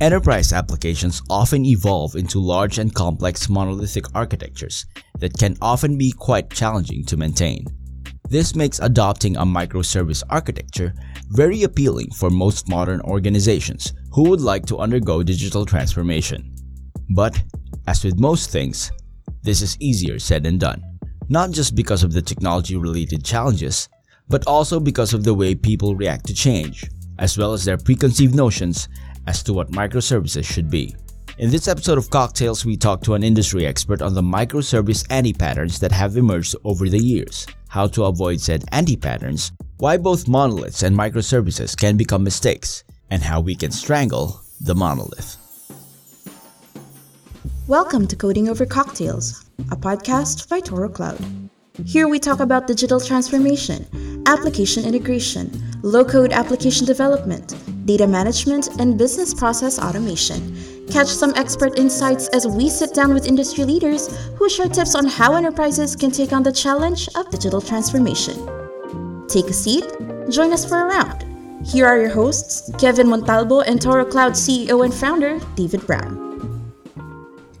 Enterprise applications often evolve into large and complex monolithic architectures that can often be quite challenging to maintain. This makes adopting a microservice architecture very appealing for most modern organizations who would like to undergo digital transformation. But, as with most things, this is easier said than done. Not just because of the technology related challenges, but also because of the way people react to change, as well as their preconceived notions as to what microservices should be. In this episode of Cocktails, we talk to an industry expert on the microservice anti-patterns that have emerged over the years, how to avoid said anti-patterns, why both monoliths and microservices can become mistakes, and how we can strangle the monolith. Welcome to Coding Over Cocktails, a podcast by Toro Cloud. Here we talk about digital transformation, application integration, low code application development, data management, and business process automation. Catch some expert insights as we sit down with industry leaders who share tips on how enterprises can take on the challenge of digital transformation. Take a seat, join us for a round. Here are your hosts, Kevin Montalbo and Toro Cloud CEO and founder, David Brown.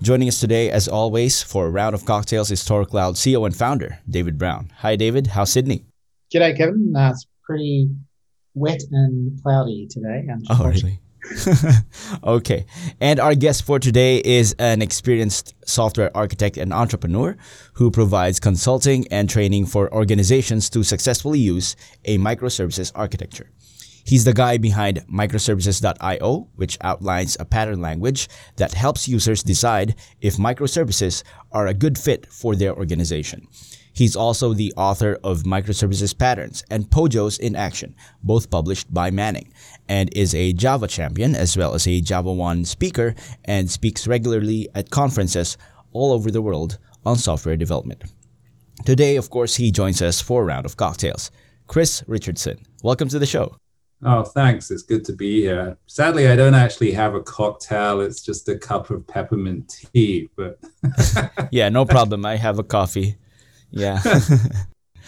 Joining us today, as always, for a round of cocktails is Toro Cloud CEO and founder, David Brown. Hi, David. How's Sydney? G'day, Kevin. Uh, it's pretty wet and cloudy today. Oh, really? okay. And our guest for today is an experienced software architect and entrepreneur who provides consulting and training for organizations to successfully use a microservices architecture. He's the guy behind microservices.io, which outlines a pattern language that helps users decide if microservices are a good fit for their organization. He's also the author of Microservices Patterns and Pojos in Action, both published by Manning, and is a Java champion as well as a JavaOne speaker and speaks regularly at conferences all over the world on software development. Today, of course, he joins us for a round of cocktails. Chris Richardson, welcome to the show. Oh, thanks. It's good to be here. Sadly, I don't actually have a cocktail. It's just a cup of peppermint tea. But yeah, no problem. I have a coffee. Yeah.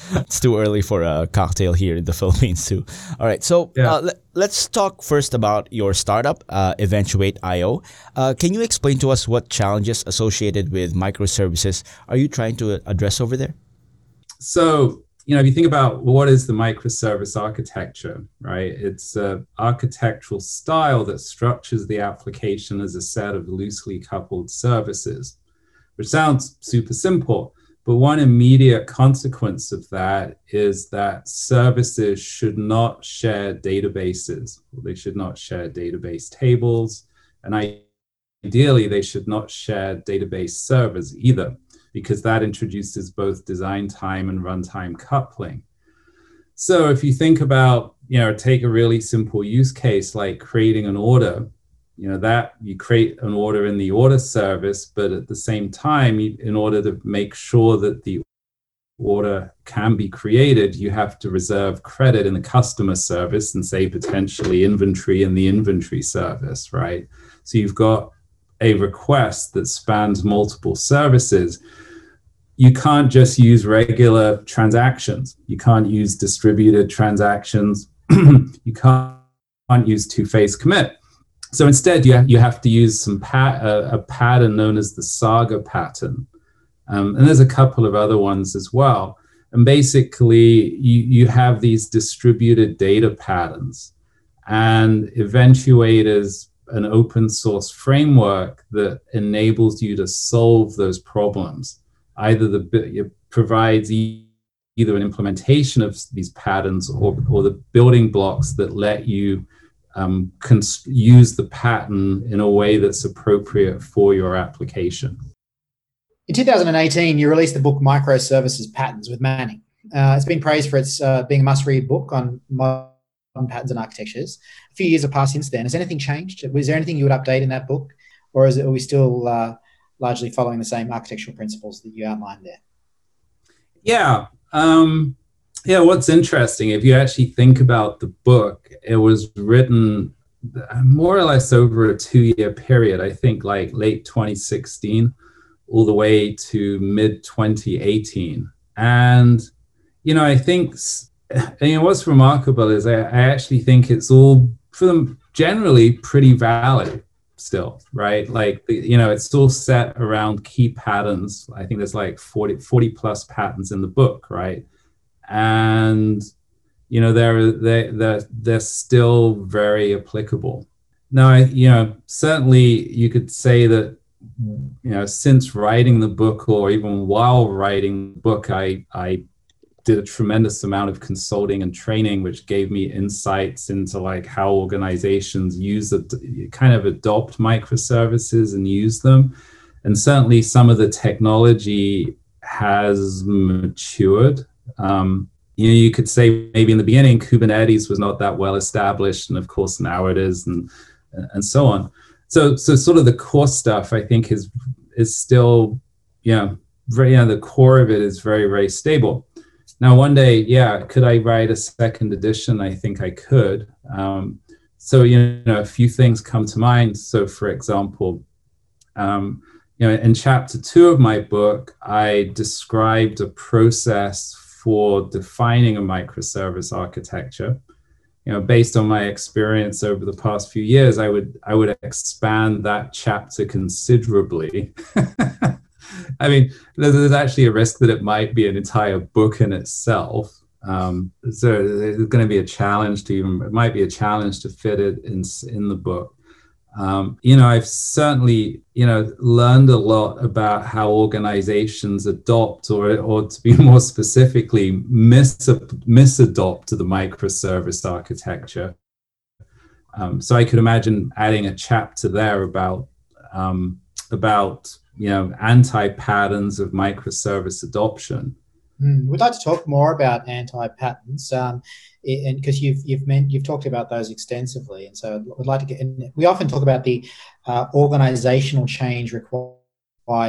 it's too early for a cocktail here in the Philippines too. All right, so yeah. uh, let's talk first about your startup, uh, Eventuate.io. Uh, can you explain to us what challenges associated with microservices are you trying to address over there? So you know, if you think about what is the microservice architecture, right? It's an architectural style that structures the application as a set of loosely coupled services, which sounds super simple. But one immediate consequence of that is that services should not share databases. They should not share database tables. And ideally, they should not share database servers either because that introduces both design time and runtime coupling. So if you think about, you know, take a really simple use case like creating an order, you know, that you create an order in the order service, but at the same time, in order to make sure that the order can be created, you have to reserve credit in the customer service and say potentially inventory in the inventory service, right? So you've got a request that spans multiple services you can't just use regular transactions. You can't use distributed transactions. you can't, can't use two-phase commit. So instead, you have, you have to use some uh, a pattern known as the Saga pattern. Um, and there's a couple of other ones as well. And basically, you, you have these distributed data patterns. And Eventuate is an open source framework that enables you to solve those problems either the it provides either an implementation of these patterns or, or the building blocks that let you um, use the pattern in a way that's appropriate for your application. In 2018, you released the book Microservices Patterns with Manning. Uh, it's been praised for its uh, being a must-read book on modern patterns and architectures. A few years have passed since then. Has anything changed? Was there anything you would update in that book, or is it, are we still uh, largely following the same architectural principles that you outlined there. Yeah. Um, yeah, what's interesting, if you actually think about the book, it was written more or less over a two year period, I think like late 2016 all the way to mid 2018. And, you know, I think, you know, what's remarkable is I, I actually think it's all, for them, generally pretty valid still, right? Like, you know, it's still set around key patterns. I think there's like 40, 40 plus patterns in the book, right? And, you know, they're, they, they're, they're still very applicable. Now, you know, certainly you could say that, you know, since writing the book or even while writing the book, I, I did a tremendous amount of consulting and training which gave me insights into like how organizations use it kind of adopt microservices and use them and certainly some of the technology has matured um, you know you could say maybe in the beginning kubernetes was not that well established and of course now it is and and so on so so sort of the core stuff i think is is still know very know, the core of it is very very stable now, one day, yeah, could I write a second edition? I think I could. Um, so, you know, a few things come to mind. So, for example, um, you know, in chapter two of my book, I described a process for defining a microservice architecture. You know, based on my experience over the past few years, I would I would expand that chapter considerably I mean, there's actually a risk that it might be an entire book in itself. Um, so it's going to be a challenge to even, it might be a challenge to fit it in, in the book. Um, you know, I've certainly, you know, learned a lot about how organizations adopt, or, or to be more specifically, mis misadopt the microservice architecture. Um, so I could imagine adding a chapter there about um, about you know anti patterns of microservice adoption. Mm, we'd like to talk more about anti patterns, um, and because you've you've meant you've talked about those extensively, and so we'd like to get. we often talk about the uh, organizational change required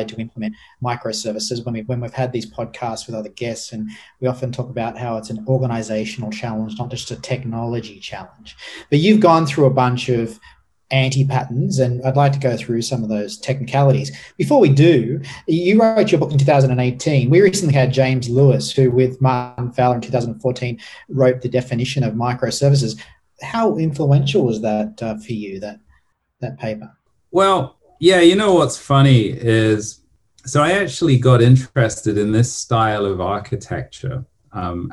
to implement microservices when we when we've had these podcasts with other guests and we often talk about how it's an organizational challenge not just a technology challenge but you've gone through a bunch of anti patterns, and I'd like to go through some of those technicalities. Before we do, you wrote your book in 2018. We recently had James Lewis, who, with Martin Fowler in 2014, wrote the definition of microservices. How influential was that uh, for you? That that paper? Well, yeah. You know what's funny is, so I actually got interested in this style of architecture, um,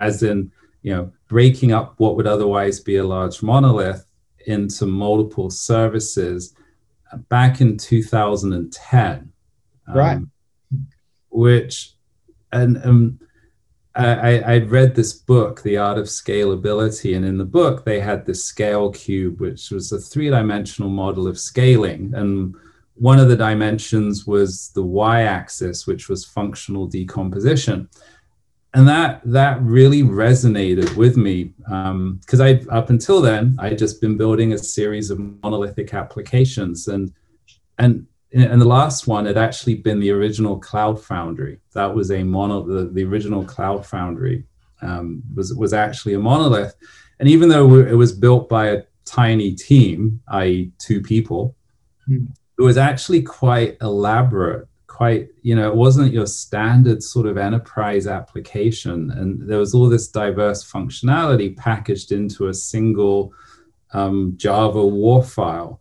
as in you know breaking up what would otherwise be a large monolith into multiple services back in 2010. Right. Um, which, and um, I, I read this book, The Art of Scalability, and in the book they had this scale cube, which was a three-dimensional model of scaling, and one of the dimensions was the y-axis, which was functional decomposition and that that really resonated with me because um, I up until then I would just been building a series of monolithic applications and and and the last one had actually been the original Cloud Foundry. That was a mono the, the original Cloud Foundry um, was was actually a monolith, and even though it was built by a tiny team, i.e., two people, mm. it was actually quite elaborate quite you know it wasn't your standard sort of enterprise application. And there was all this diverse functionality packaged into a single um, java war file.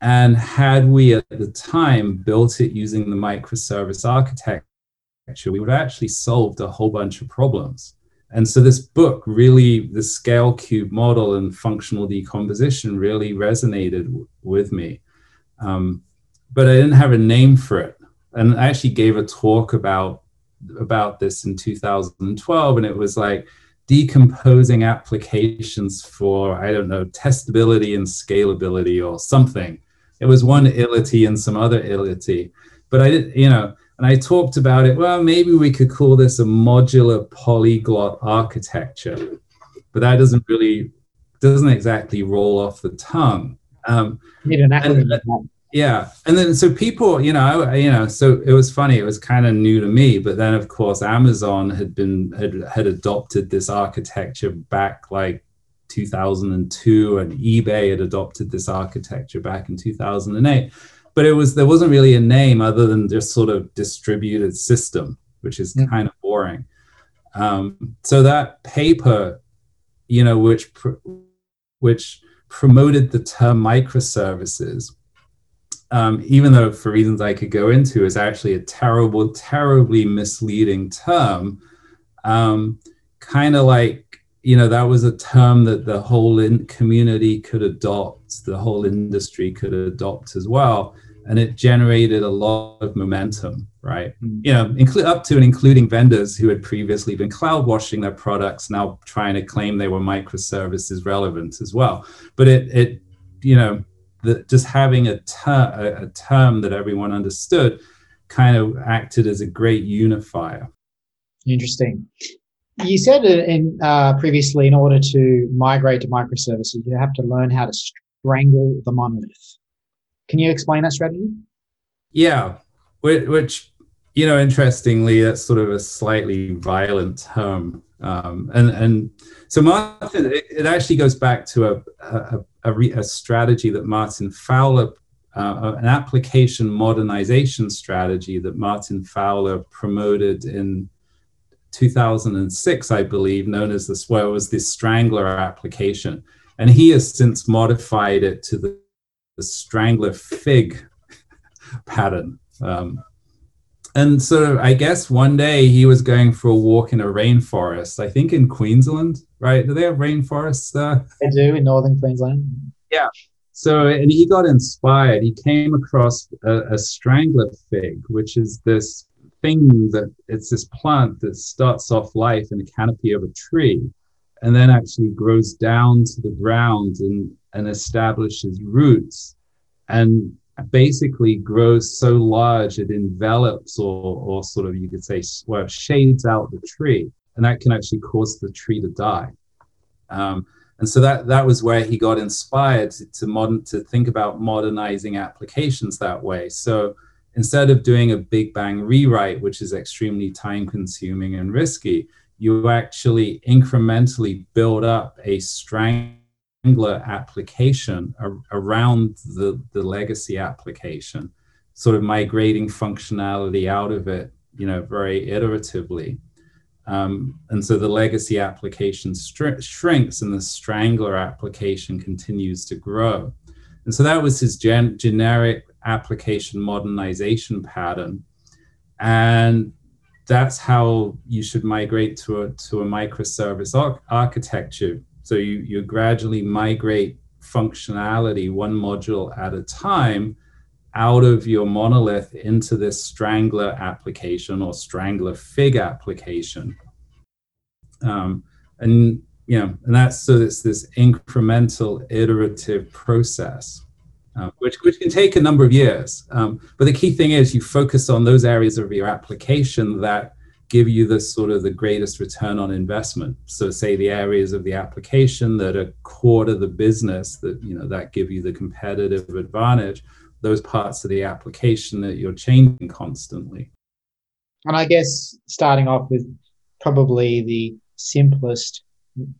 And had we at the time built it using the microservice architecture we would have actually solved a whole bunch of problems. And so this book really the scale cube model and functional decomposition really resonated w- with me. Um, but i didn't have a name for it and I actually gave a talk about about this in 2012, and it was like decomposing applications for I don't know testability and scalability or something. It was one ility and some other ility, but I did you know. And I talked about it. Well, maybe we could call this a modular polyglot architecture, but that doesn't really doesn't exactly roll off the tongue. Um, need an acronym yeah. And then so people you know you know so it was funny it was kind of new to me but then of course amazon had been had, had adopted this architecture back like 2002 and ebay had adopted this architecture back in 2008 but it was there wasn't really a name other than just sort of distributed system which is mm. kind of boring. Um, so that paper you know which which promoted the term microservices, um, even though for reasons I could go into, is actually a terrible, terribly misleading term. Um, kind of like you know that was a term that the whole community could adopt, the whole industry could adopt as well, and it generated a lot of momentum, right? Mm. You know, include up to and including vendors who had previously been cloud washing their products, now trying to claim they were microservices relevant as well. But it, it, you know, the, just having a, ter- a, a term that everyone understood kind of acted as a great unifier. Interesting. You said in uh, previously, in order to migrate to microservices, you have to learn how to strangle the monolith. Can you explain that strategy? Yeah, which, which you know, interestingly, that's sort of a slightly violent term, um, and and so Martin, it, it actually goes back to a a, a, re, a strategy that Martin Fowler uh, an application modernization strategy that Martin Fowler promoted in 2006, I believe, known as the well, was this Strangler application, and he has since modified it to the, the Strangler Fig pattern. Um, and so I guess one day he was going for a walk in a rainforest, I think in Queensland, right? Do they have rainforests there? They do in northern Queensland. Yeah. So, and he got inspired. He came across a, a strangler fig, which is this thing that it's this plant that starts off life in a canopy of a tree and then actually grows down to the ground and, and establishes roots and basically grows so large it envelops or, or sort of you could say well, shades out the tree and that can actually cause the tree to die um, and so that that was where he got inspired to, to modern to think about modernizing applications that way so instead of doing a big bang rewrite, which is extremely time consuming and risky, you actually incrementally build up a strangler application ar- around the, the legacy application, sort of migrating functionality out of it, you know, very iteratively. Um, and so the legacy application shrinks and the strangler application continues to grow. And so that was his gen- generic application modernization pattern. And that's how you should migrate to a, to a microservice ar- architecture. So you, you gradually migrate functionality one module at a time out of your monolith into this strangler application or strangler fig application. Um, and you know, and that's so it's this incremental iterative process uh, which, which can take a number of years. Um, but the key thing is you focus on those areas of your application that give you the sort of the greatest return on investment. So say the areas of the application that are core to the business that, you know, that give you the competitive advantage, those parts of the application that you're changing constantly. And I guess starting off with probably the simplest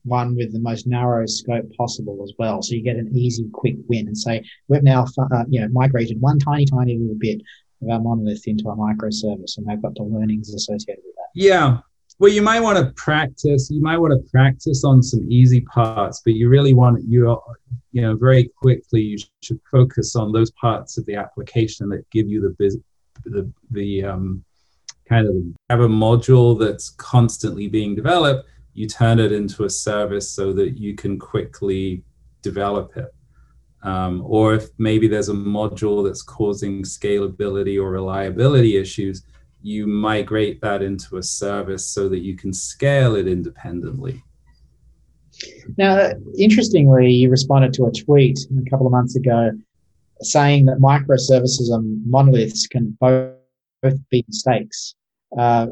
one with the most narrow scope possible as well. So you get an easy, quick win and say, we've now, uh, you know, migrated one tiny, tiny little bit of our monolith into a microservice and they've got the learnings associated with that. Yeah. Well, you might want to practice, you might want to practice on some easy parts, but you really want, you, you know, very quickly, you should focus on those parts of the application that give you the, the, the, um, kind of have a module that's constantly being developed you turn it into a service so that you can quickly develop it. Um, or if maybe there's a module that's causing scalability or reliability issues, you migrate that into a service so that you can scale it independently. Now, interestingly, you responded to a tweet a couple of months ago saying that microservices and monoliths can both, both be mistakes. Uh,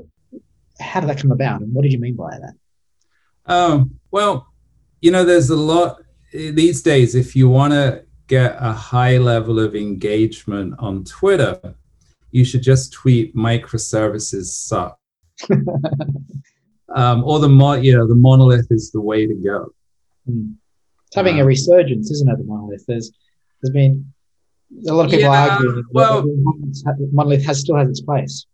how did that come about, and what did you mean by that? Um, well, you know, there's a lot these days. If you want to get a high level of engagement on Twitter, you should just tweet microservices suck. um, or the mo- you know the monolith is the way to go. Mm. It's having um, a resurgence, isn't it? The monolith. There's there's been a lot of people yeah, arguing. Well, monolith has still has its place.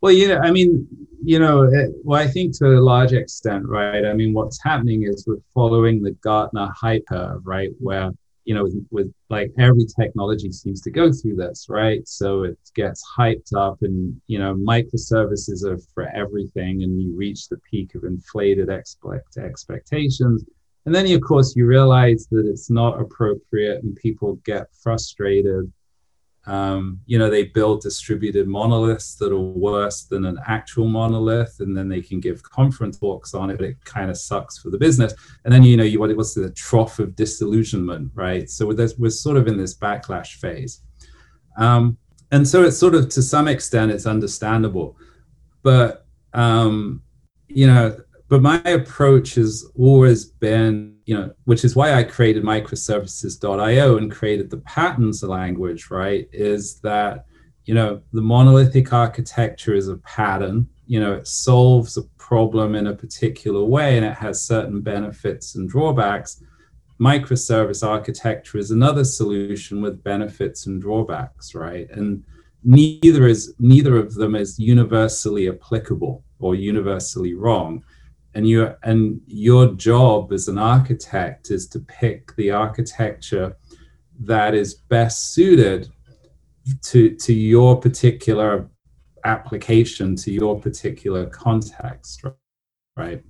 Well, you know, I mean, you know, it, well, I think to a large extent, right? I mean, what's happening is we're following the Gartner hype curve, right? Where you know, with, with, like every technology seems to go through this, right? So it gets hyped up, and you know, microservices are for everything, and you reach the peak of inflated expect expectations, and then of course you realize that it's not appropriate, and people get frustrated. Um, you know, they build distributed monoliths that are worse than an actual monolith, and then they can give conference talks on it, but it kind of sucks for the business. And then, you know, you what what's the trough of disillusionment, right? So we're, we're sort of in this backlash phase. Um, and so it's sort of to some extent it's understandable, but um, you know, but my approach has always been, you know, which is why I created microservices.io and created the patterns language, right? Is that, you know, the monolithic architecture is a pattern, you know, it solves a problem in a particular way and it has certain benefits and drawbacks. Microservice architecture is another solution with benefits and drawbacks, right? And neither is neither of them is universally applicable or universally wrong and you and your job as an architect is to pick the architecture that is best suited to to your particular application to your particular context right?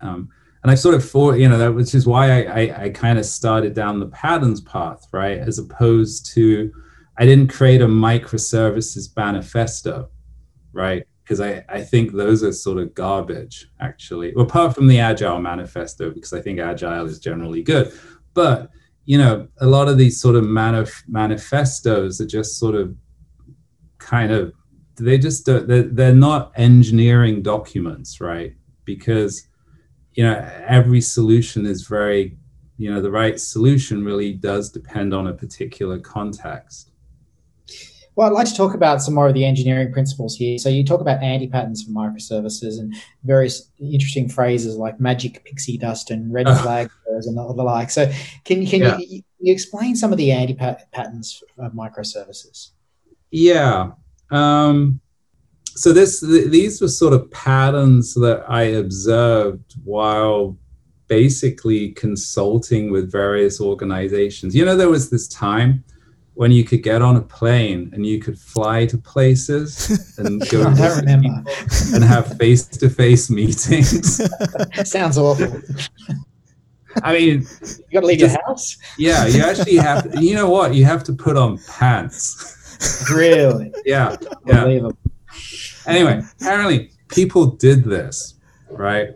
Um, and i sort of thought you know that which is why i i, I kind of started down the patterns path right? As opposed to i didn't create a microservices manifesto right because I, I think those are sort of garbage actually. Well, apart from the agile manifesto because i think agile is generally good. But you know a lot of these sort of manif- manifestos are just sort of kind of they just don't, they're, they're not engineering documents right? Because you know every solution is very you know the right solution really does depend on a particular context well, I'd like to talk about some more of the engineering principles here. So you talk about anti-patterns for microservices and various interesting phrases like magic pixie dust and red flag and the like. So can, can yeah. you, you, explain some of the anti-patterns of microservices? Yeah. Um, so this th- these were sort of patterns that I observed while basically consulting with various organizations. You know, there was this time when you could get on a plane and you could fly to places and go and have face-to-face meetings. Sounds awful. I mean, you got to leave just, your house. Yeah, you actually have. To, you know what? You have to put on pants. Really? yeah. Yeah. Anyway, apparently people did this, right?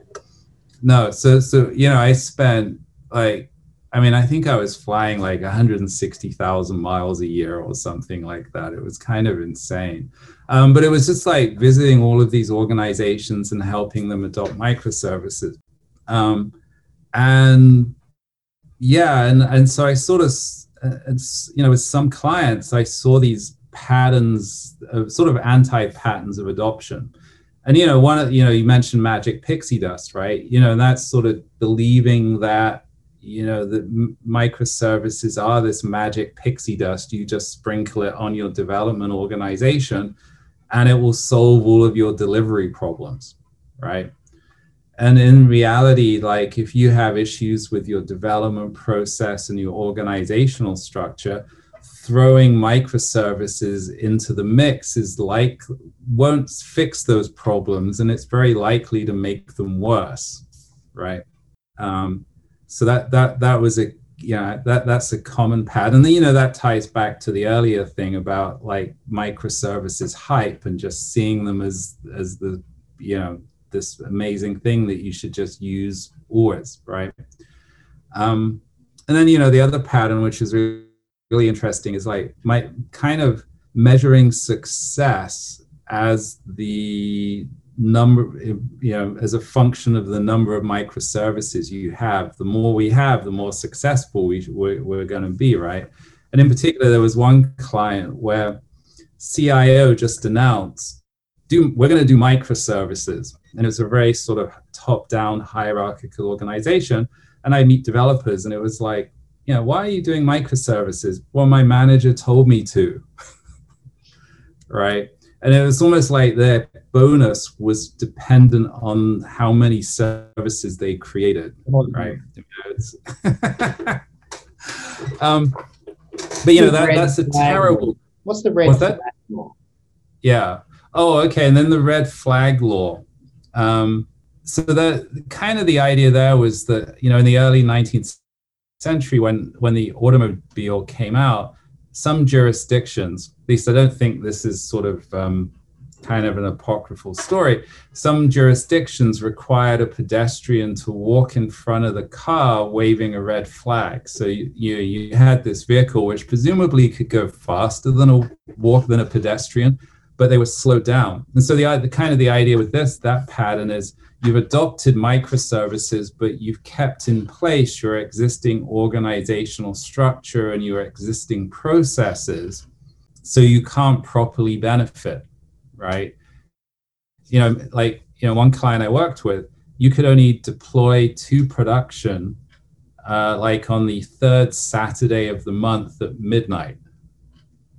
No, so so you know, I spent like I mean, I think I was flying like 160,000 miles a year or something like that. It was kind of insane. Um, but it was just like visiting all of these organizations and helping them adopt microservices. Um, and yeah, and, and so I sort of, it's, you know, with some clients, I saw these patterns, of, sort of anti patterns of adoption. And, you know, one of, you know, you mentioned magic pixie dust, right? You know, that's sort of believing that you know the microservices are this magic pixie dust. You just sprinkle it on your development organization and it will solve all of your delivery problems right? And in reality like if you have issues with your development process and your organizational structure throwing microservices into the mix is like won't fix those problems and it's very likely to make them worse right? Um, so that that that was a yeah that that's a common pattern. You know that ties back to the earlier thing about like microservices hype and just seeing them as as the you know this amazing thing that you should just use always right? Um and then you know the other pattern which is really, really interesting is like my kind of measuring success as the number you know as a function of the number of microservices you have the more we have the more successful we, we're, we're going to be right? And in particular there was one client where cio just announced do we're going to do microservices. And it was a very sort of top down hierarchical organization and i meet developers and it was like you know why are you doing microservices? Well my manager told me to. Right and it was almost like their bonus was dependent on how many services they created, right? um, but you know that that's a terrible. What's the red? What's that? Law? Yeah. Oh, okay. And then the red flag law. Um, so that kind of the idea there was that you know in the early 19th century when when the automobile came out, some jurisdictions, at least I don't think this is sort of um, kind of an apocryphal story. Some jurisdictions required a pedestrian to walk in front of the car waving a red flag. So you, you, you had this vehicle which presumably could go faster than a walk than a pedestrian, but they were slowed down. And so the, the kind of the idea with this that pattern is you've adopted microservices, but you've kept in place your existing organizational structure and your existing processes so you can't properly benefit right? You know, like, you know, one client I worked with, you could only deploy to production uh, like on the third Saturday of the month at midnight.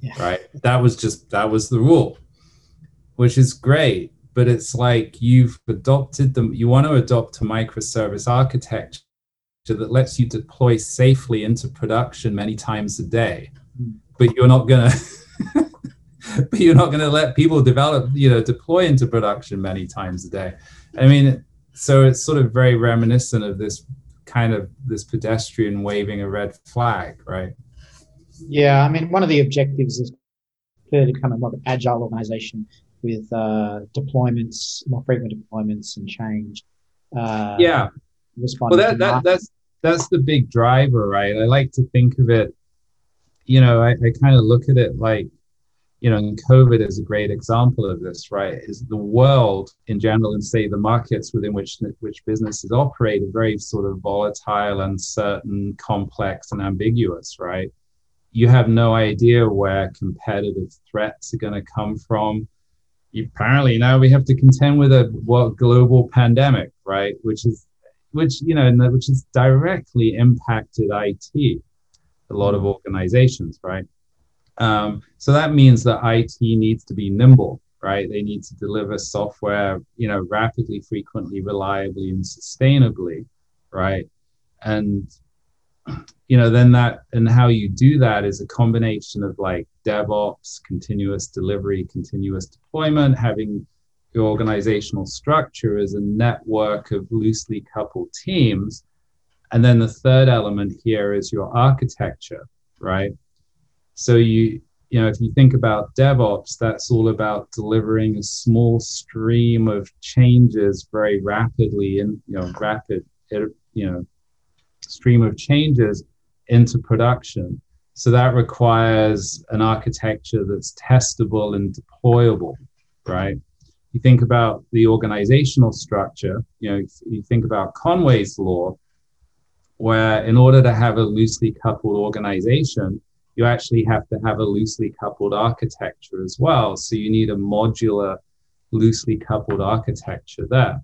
Yeah. Right. That was just, that was the rule, which is great. But it's like you've adopted them, you want to adopt a microservice architecture that lets you deploy safely into production many times a day. Mm. But you're not going to but you're not going to let people develop, you know, deploy into production many times a day. I mean, so it's sort of very reminiscent of this kind of this pedestrian waving a red flag, right? Yeah, I mean, one of the objectives is clearly become a more agile organization with uh, deployments, more frequent deployments, and change. Uh, yeah. Well, that, that that's that's the big driver, right? I like to think of it. You know, I, I kind of look at it like you know, and COVID is a great example of this, right? Is the world in general and say the markets within which which businesses operate are very sort of volatile, uncertain, complex, and ambiguous, right? You have no idea where competitive threats are going to come from. Apparently now we have to contend with a what global pandemic, right? Which is which you know, which has directly impacted IT, a lot of organizations, right? Um, so that means that IT needs to be nimble, right? They need to deliver software, you know, rapidly, frequently, reliably, and sustainably, right? And you know, then that and how you do that is a combination of like DevOps, continuous delivery, continuous deployment, having your organizational structure as a network of loosely coupled teams. And then the third element here is your architecture, right? So you you know if you think about DevOps, that's all about delivering a small stream of changes very rapidly and you know rapid you know stream of changes into production. So that requires an architecture that's testable and deployable, right? You think about the organizational structure, you know, you think about Conway's law, where in order to have a loosely coupled organization, you actually have to have a loosely coupled architecture as well. So you need a modular, loosely coupled architecture there.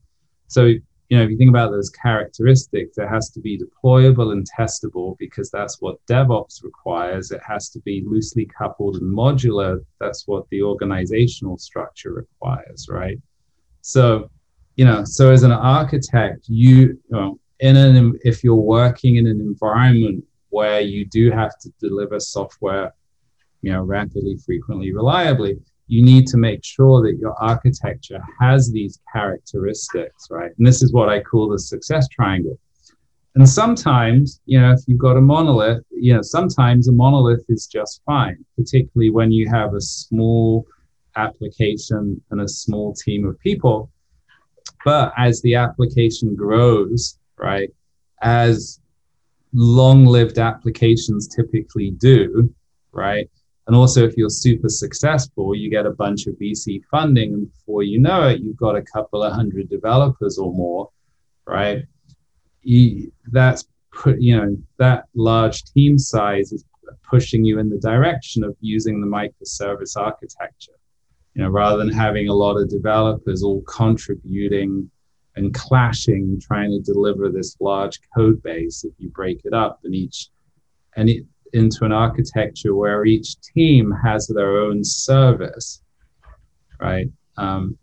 So, you know, if you think about those characteristics, it has to be deployable and testable because that's what DevOps requires. It has to be loosely coupled and modular. That's what the organizational structure requires, right? So, you know, so as an architect, you, in an if you're working in an environment where you do have to deliver software, you know, rapidly, frequently, reliably, you need to make sure that your architecture has these characteristics, right? And this is what I call the success triangle. And sometimes, you know, if you've got a monolith, you know, sometimes a monolith is just fine, particularly when you have a small application and a small team of people. But as the application grows, right, as long lived applications typically do, right? And also, if you're super successful, you get a bunch of VC funding, and before you know it, you've got a couple of hundred developers or more, right? You, that's you know, that large team size is pushing you in the direction of using the microservice architecture, you know, rather than having a lot of developers all contributing and clashing trying to deliver this large code base if you break it up and each and it into an architecture where each team has their own service right? Um,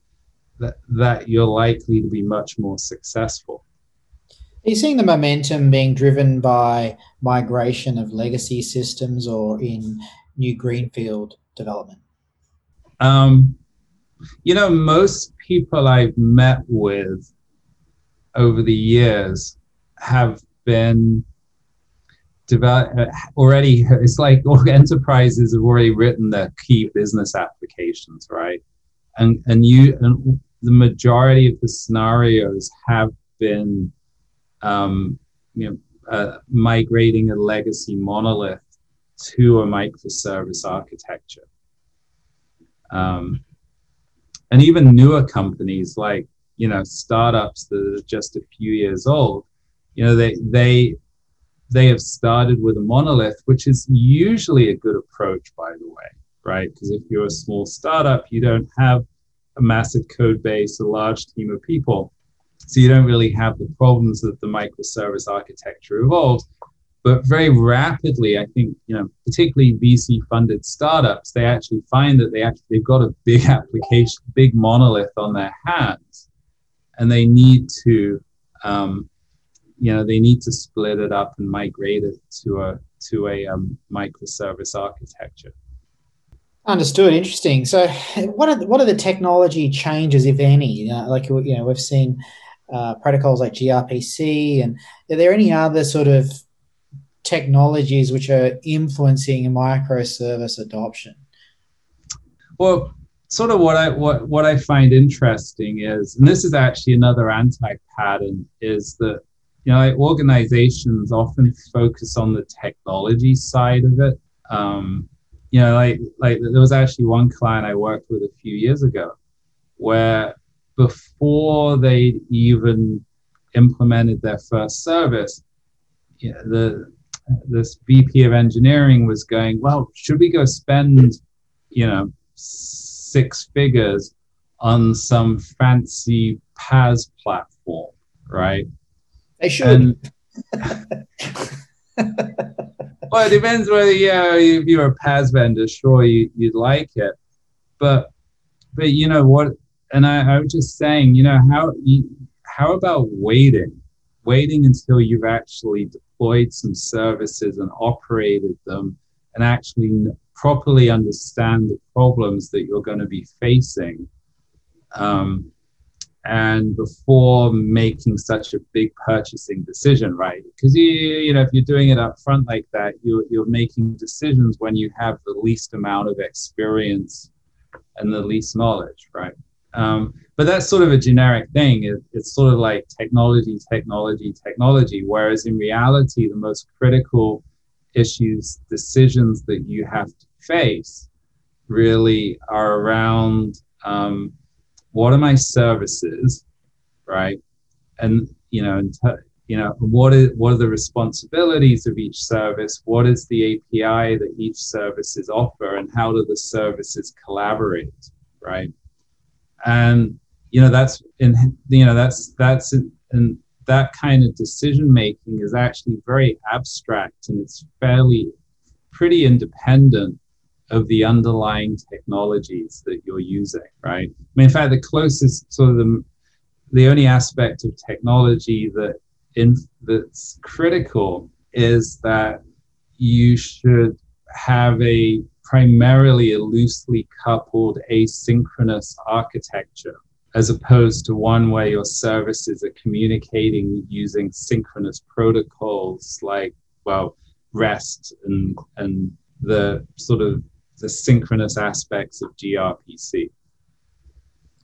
that that you're likely to be much more successful. Are you seeing the momentum being driven by migration of legacy systems or in new greenfield development? Um, you know, most people I've met with over the years have been develop already. It's like enterprises have already written their key business applications, right? And and you and the majority of the scenarios have been, um, you know, uh, migrating a legacy monolith to a microservice architecture. Um, and even newer companies like you know startups that are just a few years old, you know they they they have started with a monolith, which is usually a good approach, by the way, right? Because if you're a small startup, you don't have a massive code base, a large team of people. So you don't really have the problems that the microservice architecture evolved. But very rapidly, I think, you know, particularly VC funded startups, they actually find that they actually they've got a big application, big monolith on their hands, and they need to, um, you know, they need to split it up and migrate it to a to a um, microservice architecture. Understood. Interesting. So, what are the, what are the technology changes, if any? You know, like you know, we've seen uh, protocols like gRPC, and are there any other sort of technologies which are influencing microservice adoption? Well, sort of what I what what I find interesting is, and this is actually another anti-pattern, is that you know organizations often focus on the technology side of it. Um, you know, like like there was actually one client I worked with a few years ago, where before they even implemented their first service, you know, the this VP of engineering was going, well, should we go spend, you know, six figures on some fancy PaaS platform, right? They should. And, well, it depends whether yeah, if you're a PaaS vendor, sure you, would like it, but but you know what? And I, I was just saying, you know how you, how about waiting, waiting until you've actually deployed some services and operated them, and actually properly understand the problems that you're going to be facing. Um, and before making such a big purchasing decision, right? Because you, you know, if you're doing it up front like that, you're you're making decisions when you have the least amount of experience and the least knowledge, right? Um, but that's sort of a generic thing. It, it's sort of like technology, technology, technology. Whereas in reality, the most critical issues, decisions that you have to face, really are around. Um, what are my services, right? And you know, and you know, what is what are the responsibilities of each service? What is the API that each services offer, and how do the services collaborate, right? And you know, that's and you know that's that's and that kind of decision making is actually very abstract and it's fairly pretty independent of the underlying technologies that you're using, right? I mean, in fact, the closest sort of the, the only aspect of technology that in, that's critical is that you should have a primarily a loosely coupled asynchronous architecture as opposed to one where your services are communicating using synchronous protocols like well rest and and the sort of the synchronous aspects of gRPC.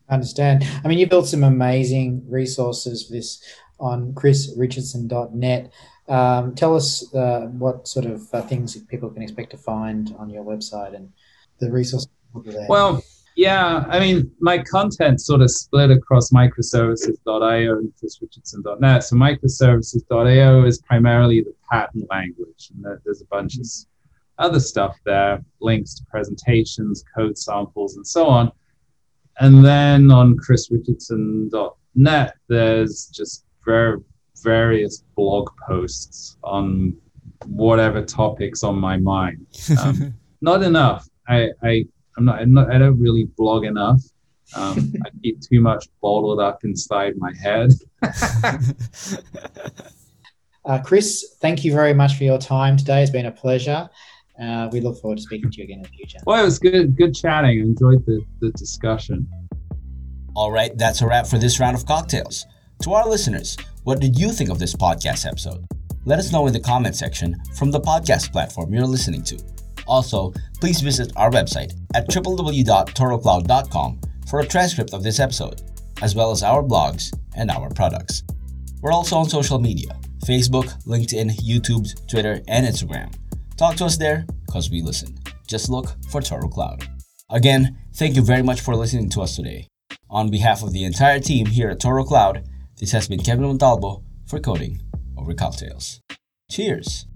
I understand. I mean, you built some amazing resources for this on chrisrichardson.net. Um, tell us uh, what sort of uh, things people can expect to find on your website and the resources there. Well, yeah, I mean, my content sort of split across microservices.io and chrisrichardson.net. So microservices.io is primarily the pattern language, and there's a bunch of other stuff there, links to presentations, code samples, and so on. And then on chrisrichardson.net, there's just very various blog posts on whatever topics on my mind. Um, not enough. I, I I'm not, I'm not I don't really blog enough. Um, I keep too much bottled up inside my head. uh, Chris, thank you very much for your time today. It's been a pleasure. Uh, we look forward to speaking to you again in the future. Well, it was good, good chatting. I enjoyed the, the discussion. All right, that's a wrap for this round of cocktails. To our listeners, what did you think of this podcast episode? Let us know in the comment section from the podcast platform you're listening to. Also, please visit our website at www.torocloud.com for a transcript of this episode, as well as our blogs and our products. We're also on social media Facebook, LinkedIn, YouTube, Twitter, and Instagram. Talk to us there because we listen. Just look for Toro Cloud. Again, thank you very much for listening to us today. On behalf of the entire team here at Toro Cloud, this has been Kevin Montalbo for Coding Over Cocktails. Cheers!